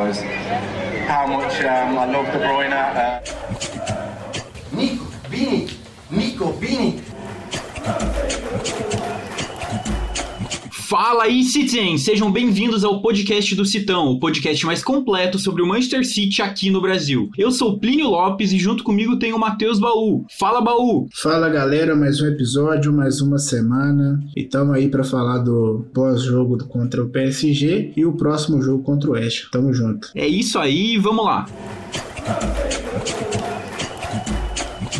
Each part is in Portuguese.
how much um, I love De Bruyne. Uh... Nico, Vini, Nico, Vini. Fala aí, Citizen! Sejam bem-vindos ao podcast do Citão, o podcast mais completo sobre o Manchester City aqui no Brasil. Eu sou Plínio Lopes e junto comigo tem o Matheus Baú. Fala, Baú! Fala, galera, mais um episódio, mais uma semana. E estamos aí para falar do pós-jogo contra o PSG e o próximo jogo contra o West. Tamo junto. É isso aí, vamos lá!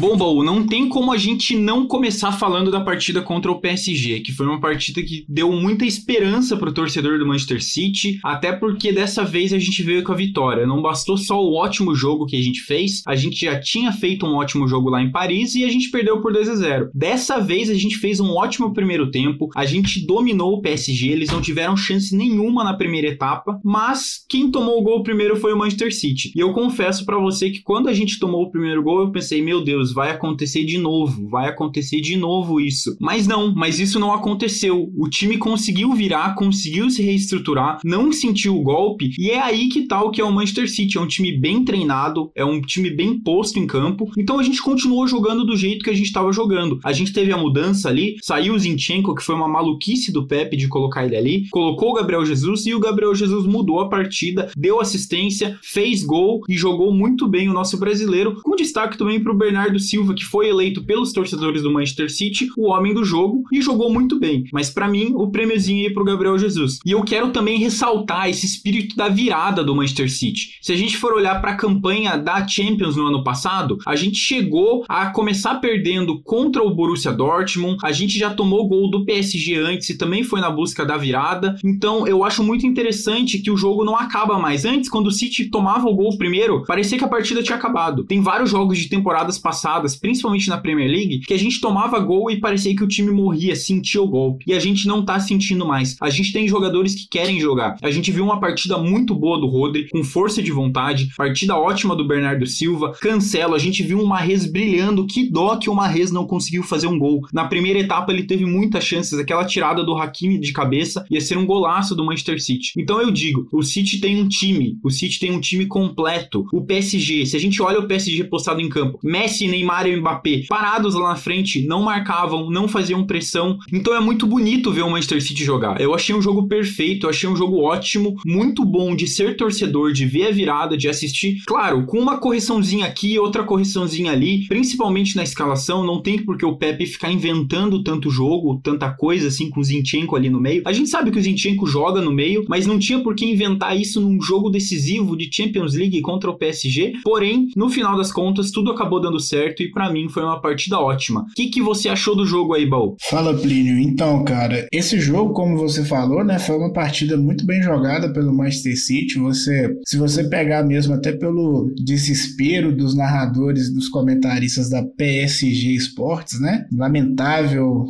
Bom, Baú, não tem como a gente não começar falando da partida contra o PSG, que foi uma partida que deu muita esperança pro torcedor do Manchester City, até porque dessa vez a gente veio com a vitória. Não bastou só o ótimo jogo que a gente fez, a gente já tinha feito um ótimo jogo lá em Paris e a gente perdeu por 2 a 0. Dessa vez a gente fez um ótimo primeiro tempo, a gente dominou o PSG, eles não tiveram chance nenhuma na primeira etapa, mas quem tomou o gol primeiro foi o Manchester City. E eu confesso para você que quando a gente tomou o primeiro gol, eu pensei, meu Deus, vai acontecer de novo, vai acontecer de novo isso. Mas não, mas isso não aconteceu. O time conseguiu virar, conseguiu se reestruturar, não sentiu o golpe, e é aí que tá o que é o Manchester City. É um time bem treinado, é um time bem posto em campo, então a gente continuou jogando do jeito que a gente estava jogando. A gente teve a mudança ali, saiu o Zinchenko, que foi uma maluquice do Pepe de colocar ele ali, colocou o Gabriel Jesus e o Gabriel Jesus mudou a partida, deu assistência, fez gol e jogou muito bem o nosso brasileiro, com destaque também para o Bernardo Silva, que foi eleito pelos torcedores do Manchester City o homem do jogo e jogou muito bem. Mas para mim, o prêmiozinho ia pro Gabriel Jesus. E eu quero também ressaltar esse espírito da virada do Manchester City. Se a gente for olhar para a campanha da Champions no ano passado, a gente chegou a começar perdendo contra o Borussia Dortmund, a gente já tomou gol do PSG antes e também foi na busca da virada. Então, eu acho muito interessante que o jogo não acaba mais. Antes, quando o City tomava o gol primeiro, parecia que a partida tinha acabado. Tem vários jogos de temporadas passadas, principalmente na Premier League, que a gente tomava gol e parecia que o time morria, sentia o gol. E a gente não tá sentindo mais. A gente tem jogadores que querem jogar. A gente viu uma partida muito boa do Rodri, com força de vontade, partida ótima do Bernardo Silva, Cancelo, a gente viu o Marrez brilhando, que dó que o Marrez não conseguiu fazer um gol. Na primeira etapa ele teve muitas chances, aquela tirada do Hakimi de cabeça ia ser um golaço do Manchester City. Então eu digo, o City tem um time, o City tem um time completo. O PSG, se a gente olha o PSG postado em campo, Messi, Neymar e Mbappé parados lá na frente, não marcavam, não faziam pressão. Então é muito bonito ver o Manchester City jogar. Eu achei um jogo perfeito, eu achei um jogo ótimo, muito bom de ser torcedor, de ver a virada, de assistir. Claro, com uma correçãozinha aqui, outra correçãozinha ali, principalmente na escalação, não tem porque o Pepe ficar inventando tanto jogo, tanta coisa assim com o Zinchenko ali no meio. A gente sabe que o Zinchenko joga no meio, mas não tinha por que inventar isso num jogo decisivo de Champions League contra o PSG. Porém, no final das contas, tudo acabou dando certo e para mim foi uma partida ótima. O que, que você achou do jogo aí, Baú? Fala, Plínio. Então, cara, esse jogo, como você falou, né, foi uma partida muito bem jogada pelo Manchester City. Você, se você pegar mesmo até pelo desespero dos narradores, dos comentaristas da PSG Sports, né, lamentável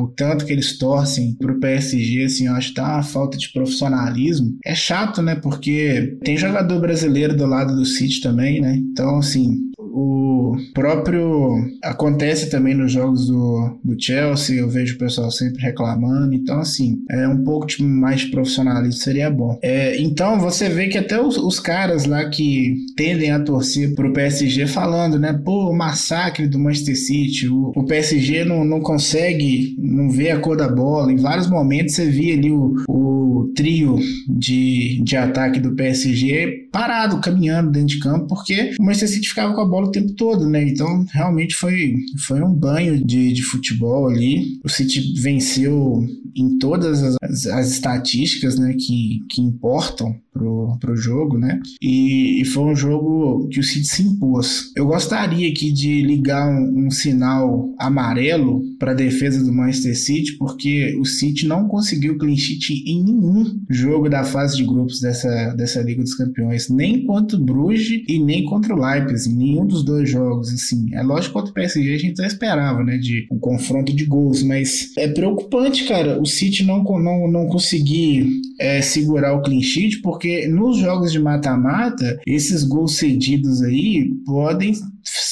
o tanto que eles torcem pro PSG, assim, eu acho que tá uma falta de profissionalismo. É chato, né, porque tem jogador brasileiro do lado do City também, né, então, assim, o próprio acontece também nos jogos do, do Chelsea, eu vejo o pessoal sempre reclamando, então assim, é um pouco de mais profissionalismo seria bom. É, então você vê que até os, os, caras lá que tendem a torcer pro PSG falando, né, pô, massacre do Manchester City, o, o PSG não, não consegue, não vê a cor da bola, em vários momentos você via ali o, o trio de, de ataque do PSG parado, caminhando dentro de campo, porque o Manchester City ficava com a bola o tempo todo, né? Então, realmente foi, foi um banho de, de futebol ali. O City venceu em todas as, as estatísticas né, que, que importam pro, pro jogo, né? E, e, foi um jogo que o City se impôs. Eu gostaria aqui de ligar um, um sinal amarelo para a defesa do Manchester City, porque o City não conseguiu clean sheet em nenhum jogo da fase de grupos dessa, dessa Liga dos Campeões, nem contra o Bruges e nem contra o Leipzig, nenhum dos dois jogos, assim. É lógico contra o PSG a gente já esperava, né, de um confronto de gols, mas é preocupante, cara, o City não, não, não conseguir é, segurar o clean sheet, porque nos jogos de mata-mata, esses gols cedidos aí podem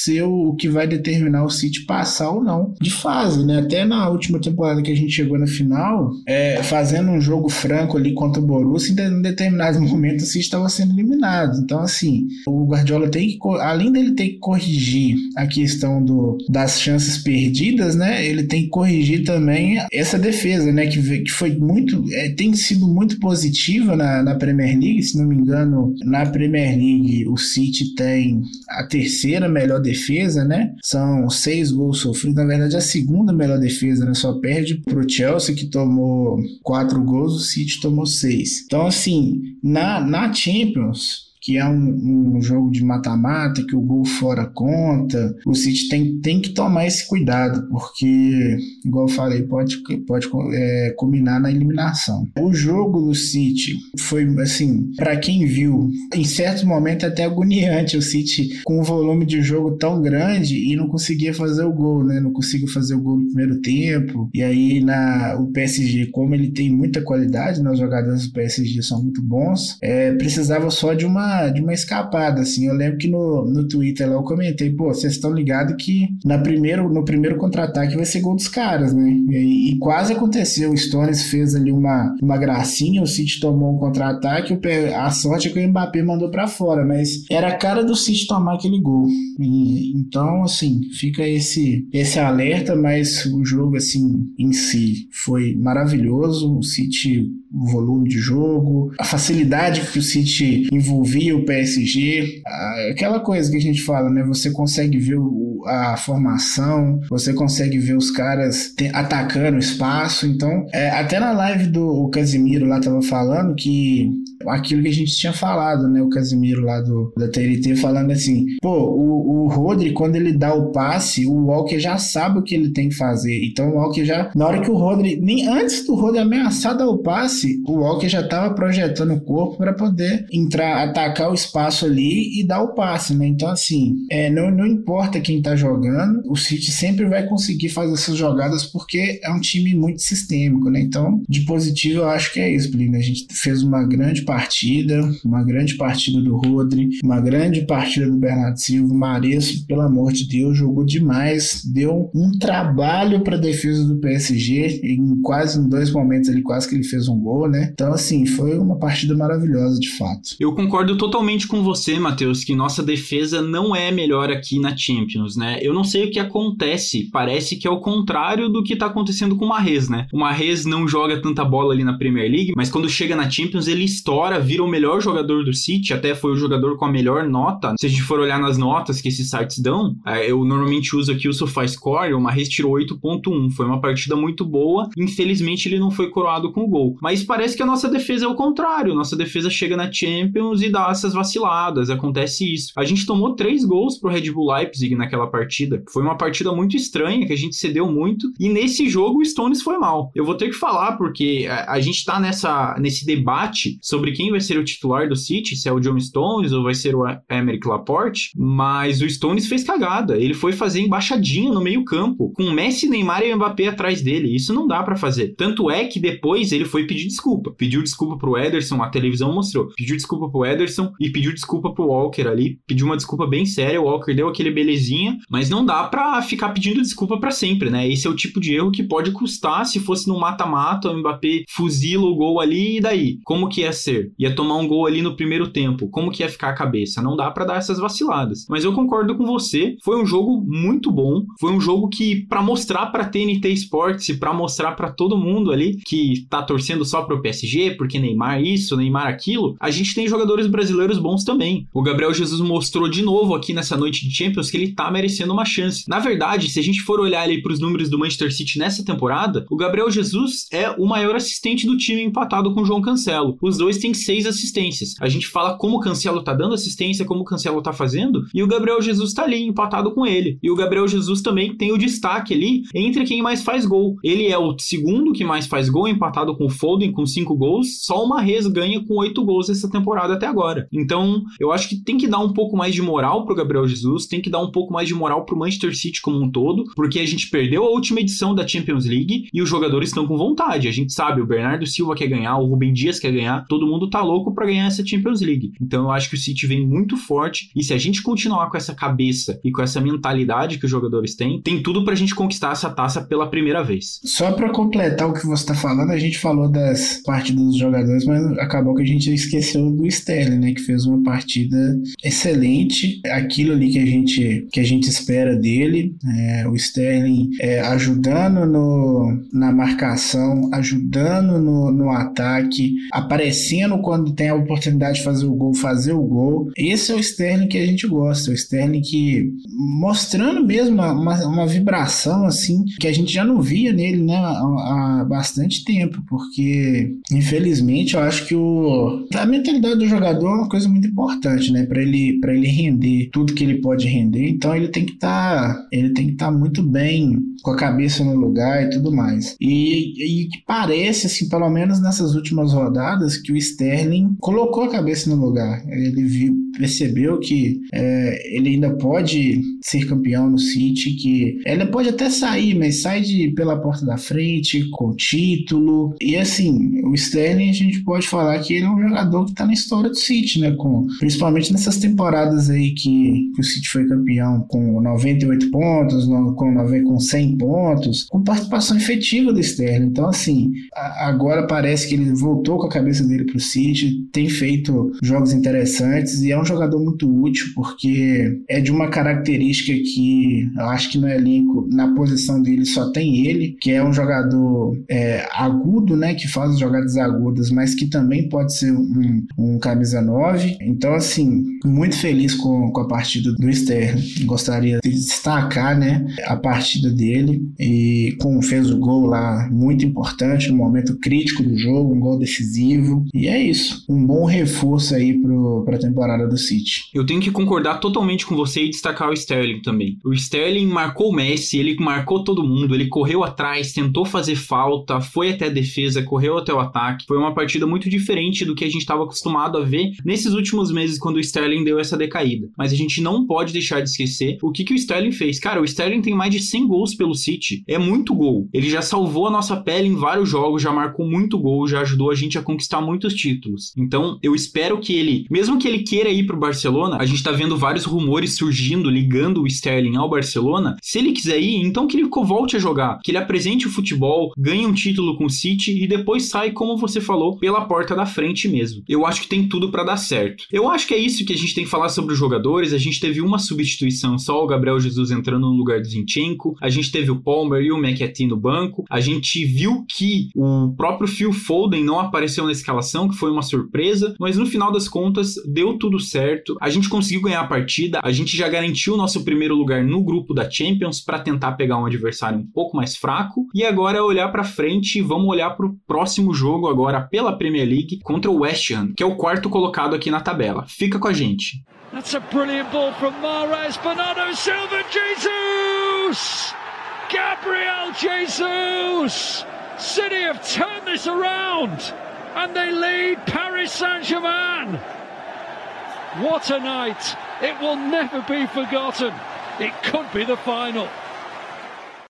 ser o que vai determinar o City passar ou não de fase, né? Até na última temporada que a gente chegou na final, é, fazendo um jogo franco ali contra o Borussia, em determinado momento o City estava sendo eliminado. Então, assim, o Guardiola tem que, além dele ter que corrigir a questão do, das chances perdidas, né? Ele tem que corrigir também essa defesa, né? Que, que foi muito, é, tem sido muito positiva na, na Premier League, se não me engano, na Premier League o City tem a terceira melhor defesa, né? São seis gols sofridos, na verdade a segunda melhor defesa, né? Só perde pro Chelsea que tomou quatro gols, o City tomou seis. Então assim, na, na Champions que é um, um jogo de mata-mata, que o gol fora conta, o City tem, tem que tomar esse cuidado, porque, igual eu falei, pode, pode é, combinar na eliminação. O jogo do City foi, assim, para quem viu, em certo momento até agoniante, o City com um volume de jogo tão grande e não conseguia fazer o gol, né? Não conseguiu fazer o gol no primeiro tempo, e aí na, o PSG, como ele tem muita qualidade, né, os jogadores do PSG são muito bons, é, precisava só de uma de uma escapada, assim. Eu lembro que no, no Twitter lá eu comentei, pô, vocês estão ligados que na primeiro, no primeiro contra-ataque vai ser gol dos caras, né? E, e, quase aconteceu. O Stones fez ali uma, uma gracinha, o City tomou um contra-ataque, a sorte é que o Mbappé mandou para fora, mas era a cara do City tomar aquele gol. E, então, assim, fica esse, esse alerta, mas o jogo, assim, em si foi maravilhoso. O City o volume de jogo, a facilidade que o City envolvia o PSG, aquela coisa que a gente fala, né? Você consegue ver a formação, você consegue ver os caras atacando o espaço. Então, é, até na live do Casimiro lá tava falando que aquilo que a gente tinha falado, né? O Casimiro lá do, da TNT falando assim, pô, o, o Rodri, quando ele dá o passe, o Walker já sabe o que ele tem que fazer. Então o Walker já, na hora que o Rodri, nem antes do Rodri ameaçar dar o passe, o Walker já tava projetando o corpo para poder entrar, atacar o espaço ali e dar o passe, né? Então assim, é, não, não importa quem tá jogando, o City sempre vai conseguir fazer essas jogadas porque é um time muito sistêmico, né? Então, de positivo eu acho que é isso, Plínio. A gente fez uma grande uma grande partida do Rodri, uma grande partida do Bernardo Silva. Mares, pelo amor de Deus, jogou demais, deu um trabalho para a defesa do PSG, em quase em dois momentos ele quase que ele fez um gol, né? Então, assim, foi uma partida maravilhosa de fato. Eu concordo totalmente com você, Matheus, que nossa defesa não é melhor aqui na Champions, né? Eu não sei o que acontece, parece que é o contrário do que tá acontecendo com o Mahrez, né? O Mahrez não joga tanta bola ali na Premier League, mas quando chega na Champions ele estoura hora vira o melhor jogador do City, até foi o jogador com a melhor nota. Se a gente for olhar nas notas que esses sites dão, é, eu normalmente uso aqui o SofaScore, o Mahrez tirou 8.1, foi uma partida muito boa, infelizmente ele não foi coroado com o gol. Mas parece que a nossa defesa é o contrário, nossa defesa chega na Champions e dá essas vaciladas, acontece isso. A gente tomou três gols pro Red Bull Leipzig naquela partida, foi uma partida muito estranha, que a gente cedeu muito, e nesse jogo o Stones foi mal. Eu vou ter que falar, porque a, a gente tá nessa, nesse debate sobre quem vai ser o titular do City, se é o John Stones ou vai ser o Emerick Laporte, mas o Stones fez cagada. Ele foi fazer embaixadinha no meio-campo, com Messi, Neymar e Mbappé atrás dele. Isso não dá para fazer. Tanto é que depois ele foi pedir desculpa. Pediu desculpa pro Ederson, a televisão mostrou. Pediu desculpa pro Ederson e pediu desculpa pro Walker ali. Pediu uma desculpa bem séria. O Walker deu aquele belezinha, mas não dá pra ficar pedindo desculpa para sempre, né? Esse é o tipo de erro que pode custar se fosse no mata-mata, o Mbappé fuzila o gol ali e daí? Como que ia ser? Ia tomar um gol ali no primeiro tempo. Como que ia ficar a cabeça? Não dá para dar essas vaciladas. Mas eu concordo com você. Foi um jogo muito bom. Foi um jogo que, para mostrar pra TNT Sports e pra mostrar para todo mundo ali que tá torcendo só pro PSG, porque Neymar isso, Neymar aquilo, a gente tem jogadores brasileiros bons também. O Gabriel Jesus mostrou de novo aqui nessa noite de Champions que ele tá merecendo uma chance. Na verdade, se a gente for olhar ali pros números do Manchester City nessa temporada, o Gabriel Jesus é o maior assistente do time empatado com o João Cancelo. Os dois têm seis assistências. A gente fala como o Cancelo tá dando assistência, como o Cancelo tá fazendo, e o Gabriel Jesus tá ali empatado com ele. E o Gabriel Jesus também tem o destaque ali entre quem mais faz gol. Ele é o segundo que mais faz gol, empatado com o Foden com cinco gols. Só o Mahrez ganha com oito gols essa temporada até agora. Então, eu acho que tem que dar um pouco mais de moral pro Gabriel Jesus, tem que dar um pouco mais de moral pro Manchester City como um todo, porque a gente perdeu a última edição da Champions League e os jogadores estão com vontade. A gente sabe, o Bernardo Silva quer ganhar, o Rubem Dias quer ganhar, todo mundo mundo tá louco para ganhar essa Champions League. Então eu acho que o City vem muito forte e se a gente continuar com essa cabeça e com essa mentalidade que os jogadores têm, tem tudo pra gente conquistar essa taça pela primeira vez. Só para completar o que você tá falando, a gente falou das partidas dos jogadores, mas acabou que a gente esqueceu do Sterling, né, que fez uma partida excelente, aquilo ali que a gente que a gente espera dele, é, o Sterling é, ajudando no, na marcação, ajudando no, no ataque, aparecendo quando tem a oportunidade de fazer o gol, fazer o gol. Esse é o Sterling que a gente gosta, o Sterling que mostrando mesmo uma, uma, uma vibração assim que a gente já não via nele, né, há, há bastante tempo, porque infelizmente eu acho que o a mentalidade do jogador é uma coisa muito importante, né, para ele para ele render tudo que ele pode render. Então ele tem que estar tá, ele tem que estar tá muito bem com a cabeça no lugar e tudo mais. E, e parece assim, pelo menos nessas últimas rodadas, que o Sterling colocou a cabeça no lugar. Ele viu, percebeu que é, ele ainda pode ser campeão no City, que ele pode até sair, mas sai de, pela porta da frente, com título. E assim, o Sterling a gente pode falar que ele é um jogador que está na história do City, né? Com, principalmente nessas temporadas aí que, que o City foi campeão com 98 pontos, com, com 100 pontos, com participação efetiva do Sterling. Então, assim, a, agora parece que ele voltou com a cabeça dele para o City, tem feito jogos interessantes e é um jogador muito útil porque é de uma característica que eu acho que no elenco, na posição dele, só tem ele, que é um jogador é, agudo, né, que faz jogadas agudas, mas que também pode ser um, um camisa 9. Então, assim, muito feliz com, com a partida do Sterling. Gostaria de destacar, né, a partida dele e com fez o gol lá muito importante no momento crítico do jogo, um gol decisivo. E é isso, um bom reforço aí para a temporada do City. Eu tenho que concordar totalmente com você e destacar o Sterling também. O Sterling marcou o Messi, ele marcou todo mundo, ele correu atrás, tentou fazer falta, foi até a defesa, correu até o ataque. Foi uma partida muito diferente do que a gente estava acostumado a ver nesses últimos meses quando o Sterling deu essa decaída. Mas a gente não pode deixar de esquecer o que, que o Sterling fez. Cara, o Sterling tem mais de 100 gols pelo City. É muito gol. Ele já salvou a nossa pele em vários jogos, já marcou muito gol, já ajudou a gente a conquistar muitos títulos. Então, eu espero que ele, mesmo que ele queira ir pro Barcelona, a gente tá vendo vários rumores surgindo ligando o Sterling ao Barcelona. Se ele quiser ir, então que ele volte a jogar, que ele apresente o futebol, ganhe um título com o City e depois sai, como você falou, pela porta da frente mesmo. Eu acho que tem tudo para dar certo. Eu acho que é isso que a gente tem que falar sobre os jogadores. A gente teve uma substituição, só o Gabriel Jesus entrando no lugar do Zinchenko. A gente teve o Palmer e o McAtee no banco. A gente viu que o próprio Phil Foden não apareceu na escalação, foi uma surpresa, mas no final das contas deu tudo certo. A gente conseguiu ganhar a partida, a gente já garantiu o nosso primeiro lugar no grupo da Champions para tentar pegar um adversário um pouco mais fraco. E agora é olhar para frente e vamos olhar para o próximo jogo agora pela Premier League contra o West Ham, que é o quarto colocado aqui na tabela. Fica com a gente. That's a brilliant ball from Mares, Bernardo Silva, Jesus! Gabriel Jesus! City have turned this around and they lead Paris Saint-Germain. What a night! It will never be forgotten. It could be the final.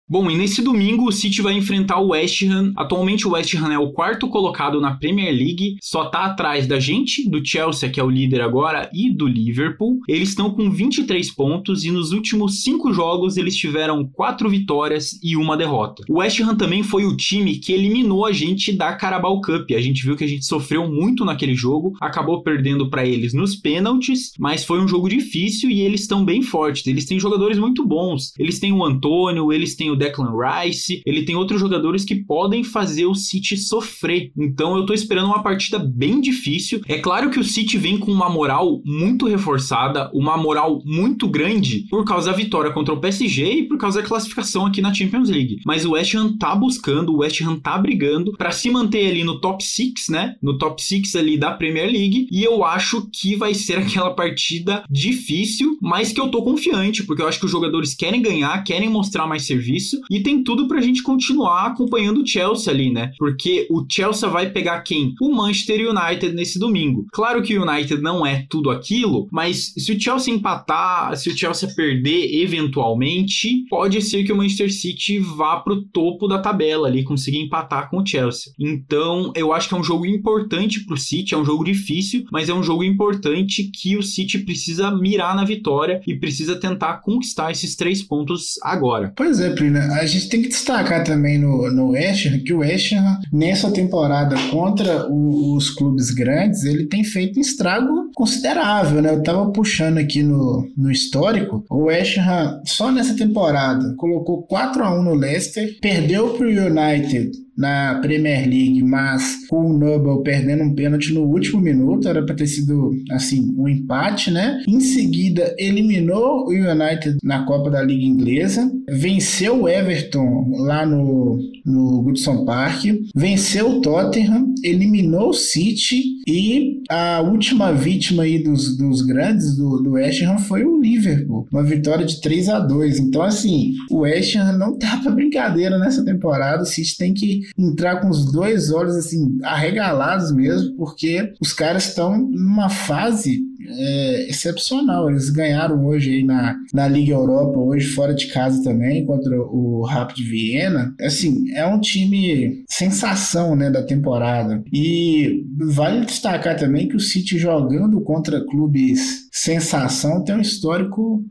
Bom, e nesse domingo o City vai enfrentar o West Ham. Atualmente o West Ham é o quarto colocado na Premier League, só tá atrás da gente, do Chelsea, que é o líder agora, e do Liverpool. Eles estão com 23 pontos e nos últimos cinco jogos eles tiveram quatro vitórias e uma derrota. O West Ham também foi o time que eliminou a gente da Carabao Cup. A gente viu que a gente sofreu muito naquele jogo, acabou perdendo para eles nos pênaltis, mas foi um jogo difícil e eles estão bem fortes. Eles têm jogadores muito bons. Eles têm o Antônio, eles têm o o Declan Rice, ele tem outros jogadores que podem fazer o City sofrer. Então eu tô esperando uma partida bem difícil. É claro que o City vem com uma moral muito reforçada, uma moral muito grande por causa da vitória contra o PSG e por causa da classificação aqui na Champions League. Mas o West Ham tá buscando, o West Ham tá brigando para se manter ali no top 6, né? No top 6 ali da Premier League, e eu acho que vai ser aquela partida difícil, mas que eu tô confiante, porque eu acho que os jogadores querem ganhar, querem mostrar mais serviço isso. E tem tudo pra gente continuar acompanhando o Chelsea ali, né? Porque o Chelsea vai pegar quem? O Manchester United nesse domingo. Claro que o United não é tudo aquilo, mas se o Chelsea empatar, se o Chelsea perder eventualmente, pode ser que o Manchester City vá pro topo da tabela ali, consiga empatar com o Chelsea. Então, eu acho que é um jogo importante pro City, é um jogo difícil, mas é um jogo importante que o City precisa mirar na vitória e precisa tentar conquistar esses três pontos agora. Pois é, Prina, a gente tem que destacar também no, no West Ham que o West Ham, nessa temporada contra o, os clubes grandes, ele tem feito um estrago considerável, né? Eu tava puxando aqui no, no histórico, o West Ham só nessa temporada colocou 4 a 1 no Leicester, perdeu pro United na Premier League, mas com o Noble perdendo um pênalti no último minuto, era para ter sido assim um empate, né? Em seguida eliminou o United na Copa da Liga Inglesa, venceu o Everton lá no, no Goodson Park, venceu o Tottenham, eliminou o City e a última vítima aí dos, dos grandes do, do West Ham foi o Liverpool, uma vitória de 3 a 2. Então assim, o West Ham não tá para brincadeira nessa temporada, o City tem que entrar com os dois olhos assim arregalados mesmo, porque os caras estão numa fase é, excepcional. Eles ganharam hoje aí na, na Liga Europa, hoje fora de casa também, contra o Rapid Viena. Assim, é um time sensação né, da temporada. E vale destacar também que o City jogando contra clubes sensação tem um histórico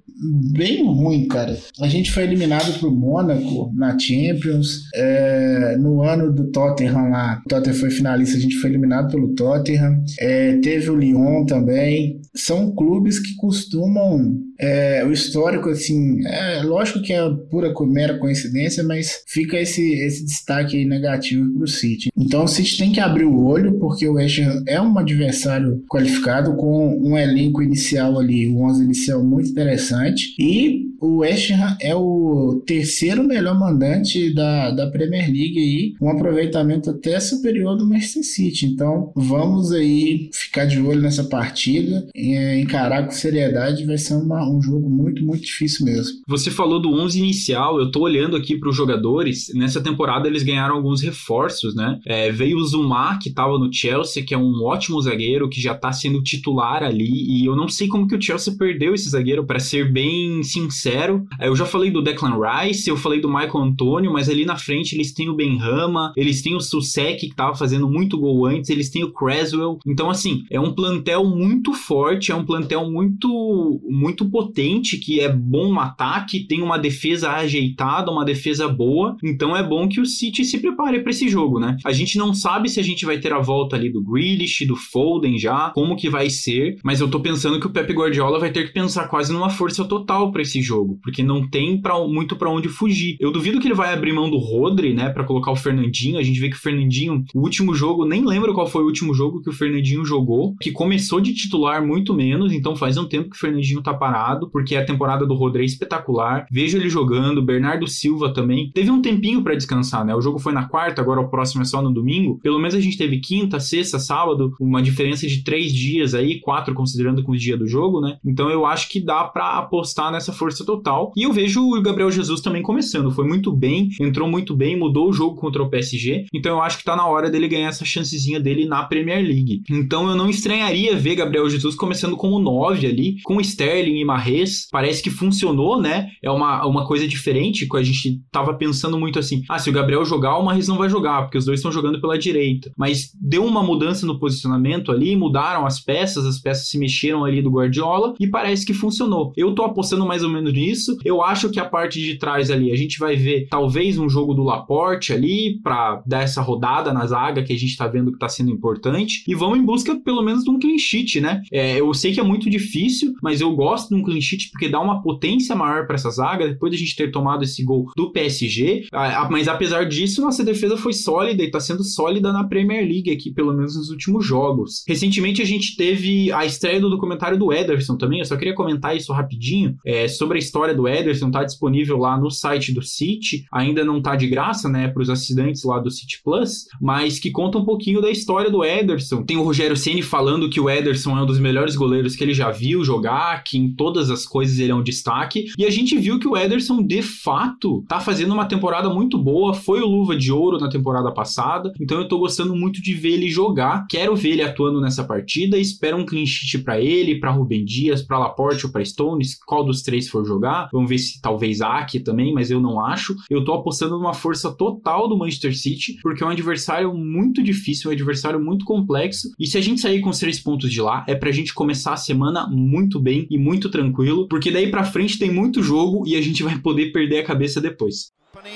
bem ruim, cara. A gente foi eliminado pro Mônaco na Champions. É, no ano do Tottenham lá, o Tottenham foi finalista, a gente foi eliminado pelo Tottenham. É, teve o Lyon também. São clubes que costumam é, o histórico, assim, é lógico que é pura mera coincidência, mas fica esse, esse destaque negativo para o City. Então o City tem que abrir o olho, porque o West Ham é um adversário qualificado com um elenco inicial ali, um 11 inicial muito interessante, e o West Ham é o terceiro melhor mandante da, da Premier League aí, um aproveitamento até superior do Manchester City. Então vamos aí ficar de olho nessa partida, é, encarar com seriedade, vai ser uma, um jogo muito, muito difícil mesmo. Você falou do 11 inicial, eu tô olhando aqui para os jogadores, nessa temporada eles ganharam alguns reforços, né? É, veio o Zuma, que tava no Chelsea, que é um ótimo zagueiro, que já tá sendo titular ali, e eu não sei como que o Chelsea perdeu esse zagueiro, para ser bem sincero. É, eu já falei do Declan Rice, eu falei do Michael Antônio, mas ali na frente eles têm o Benrama, eles têm o Susek, que tava fazendo muito gol antes, eles têm o Creswell. Então, assim, é um plantel muito forte, é um plantel muito, muito potente, que é bom no ataque, tem uma defesa ajeitada, uma defesa boa. Então é bom que o City se prepare para esse jogo, né? A gente não sabe se a gente vai ter a volta ali do Grealish, do Foden já, como que vai ser, mas eu tô pensando que o Pep Guardiola vai ter que pensar quase numa força total para esse jogo, porque não tem pra, muito para onde fugir. Eu duvido que ele vai abrir mão do Rodri, né, para colocar o Fernandinho. A gente vê que o Fernandinho, o último jogo, nem lembro qual foi o último jogo que o Fernandinho jogou, que começou de titular muito menos, então faz um tempo que o Fernandinho tá parado porque a temporada do Rodri é espetacular. Vejo ele jogando, Bernardo Silva também. Teve um tempinho para descansar, né? O jogo foi na quarta, agora o próximo é só no domingo. Pelo menos a gente teve quinta, sexta, sábado, uma diferença de três dias aí, quatro considerando com o dia do jogo, né? Então eu acho que dá para apostar nessa força total. E eu vejo o Gabriel Jesus também começando. Foi muito bem, entrou muito bem, mudou o jogo contra o PSG. Então eu acho que tá na hora dele ganhar essa chancezinha dele na Premier League. Então eu não estranharia ver Gabriel Jesus começando como 9 ali, com Sterling e Marres, parece que funcionou, né? É uma, uma coisa diferente, que a gente tava pensando muito assim, ah, se o Gabriel jogar, o Marres não vai jogar, porque os dois estão jogando pela direita. Mas deu uma mudança no posicionamento ali, mudaram as peças, as peças se mexeram ali do Guardiola e parece que funcionou. Eu tô apostando mais ou menos nisso. Eu acho que a parte de trás ali, a gente vai ver talvez um jogo do Laporte ali para dar essa rodada na zaga que a gente tá vendo que tá sendo importante e vamos em busca pelo menos de um clean sheet, né? É, eu sei que é muito difícil, mas eu gosto de um clean sheet porque dá uma potência maior para essa zaga, depois de a gente ter tomado esse gol do PSG. Mas apesar disso, nossa defesa foi sólida e está sendo sólida na Premier League aqui, pelo menos nos últimos jogos. Recentemente a gente teve a estreia do documentário do Ederson também, eu só queria comentar isso rapidinho, é, sobre história do Ederson tá disponível lá no site do City, ainda não tá de graça, né, para os assinantes lá do City Plus, mas que conta um pouquinho da história do Ederson. Tem o Rogério Ceni falando que o Ederson é um dos melhores goleiros que ele já viu jogar, que em todas as coisas ele é um destaque, e a gente viu que o Ederson de fato tá fazendo uma temporada muito boa, foi o luva de ouro na temporada passada, então eu tô gostando muito de ver ele jogar. Quero ver ele atuando nessa partida, espero um clean sheet para ele, para Rubem Dias, para Laporte ou para Stones, qual dos três for jogar. Vamos ver se talvez Aki também, mas eu não acho. Eu tô apostando numa força total do Manchester City, porque é um adversário muito difícil, um adversário muito complexo. E se a gente sair com os três pontos de lá, é pra gente começar a semana muito bem e muito tranquilo, porque daí pra frente tem muito jogo e a gente vai poder perder a cabeça depois.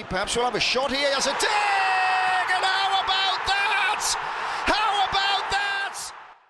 Perhaps we'll have a shot here as a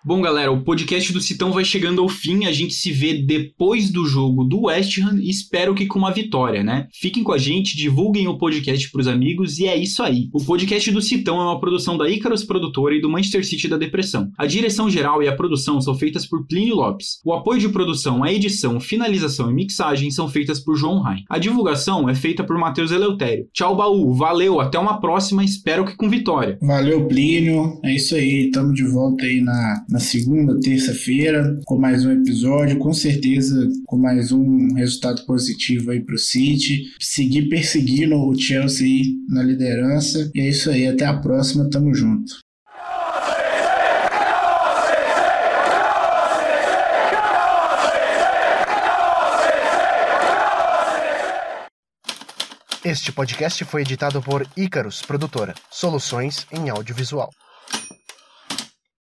Bom, galera, o podcast do Citão vai chegando ao fim. A gente se vê depois do jogo do West Ham e espero que com uma vitória, né? Fiquem com a gente, divulguem o podcast para os amigos e é isso aí. O podcast do Citão é uma produção da Icarus Produtora e do Manchester City da Depressão. A direção geral e a produção são feitas por Plínio Lopes. O apoio de produção, a edição, finalização e mixagem são feitas por João Rain. A divulgação é feita por Matheus Eleutério. Tchau, baú. Valeu, até uma próxima. Espero que com vitória. Valeu, Plínio. É isso aí. Tamo de volta aí na na segunda, terça-feira, com mais um episódio, com certeza com mais um resultado positivo aí pro City. Seguir perseguindo o Chelsea na liderança. E é isso aí, até a próxima, tamo junto. Este podcast foi editado por Icarus Produtora, soluções em audiovisual.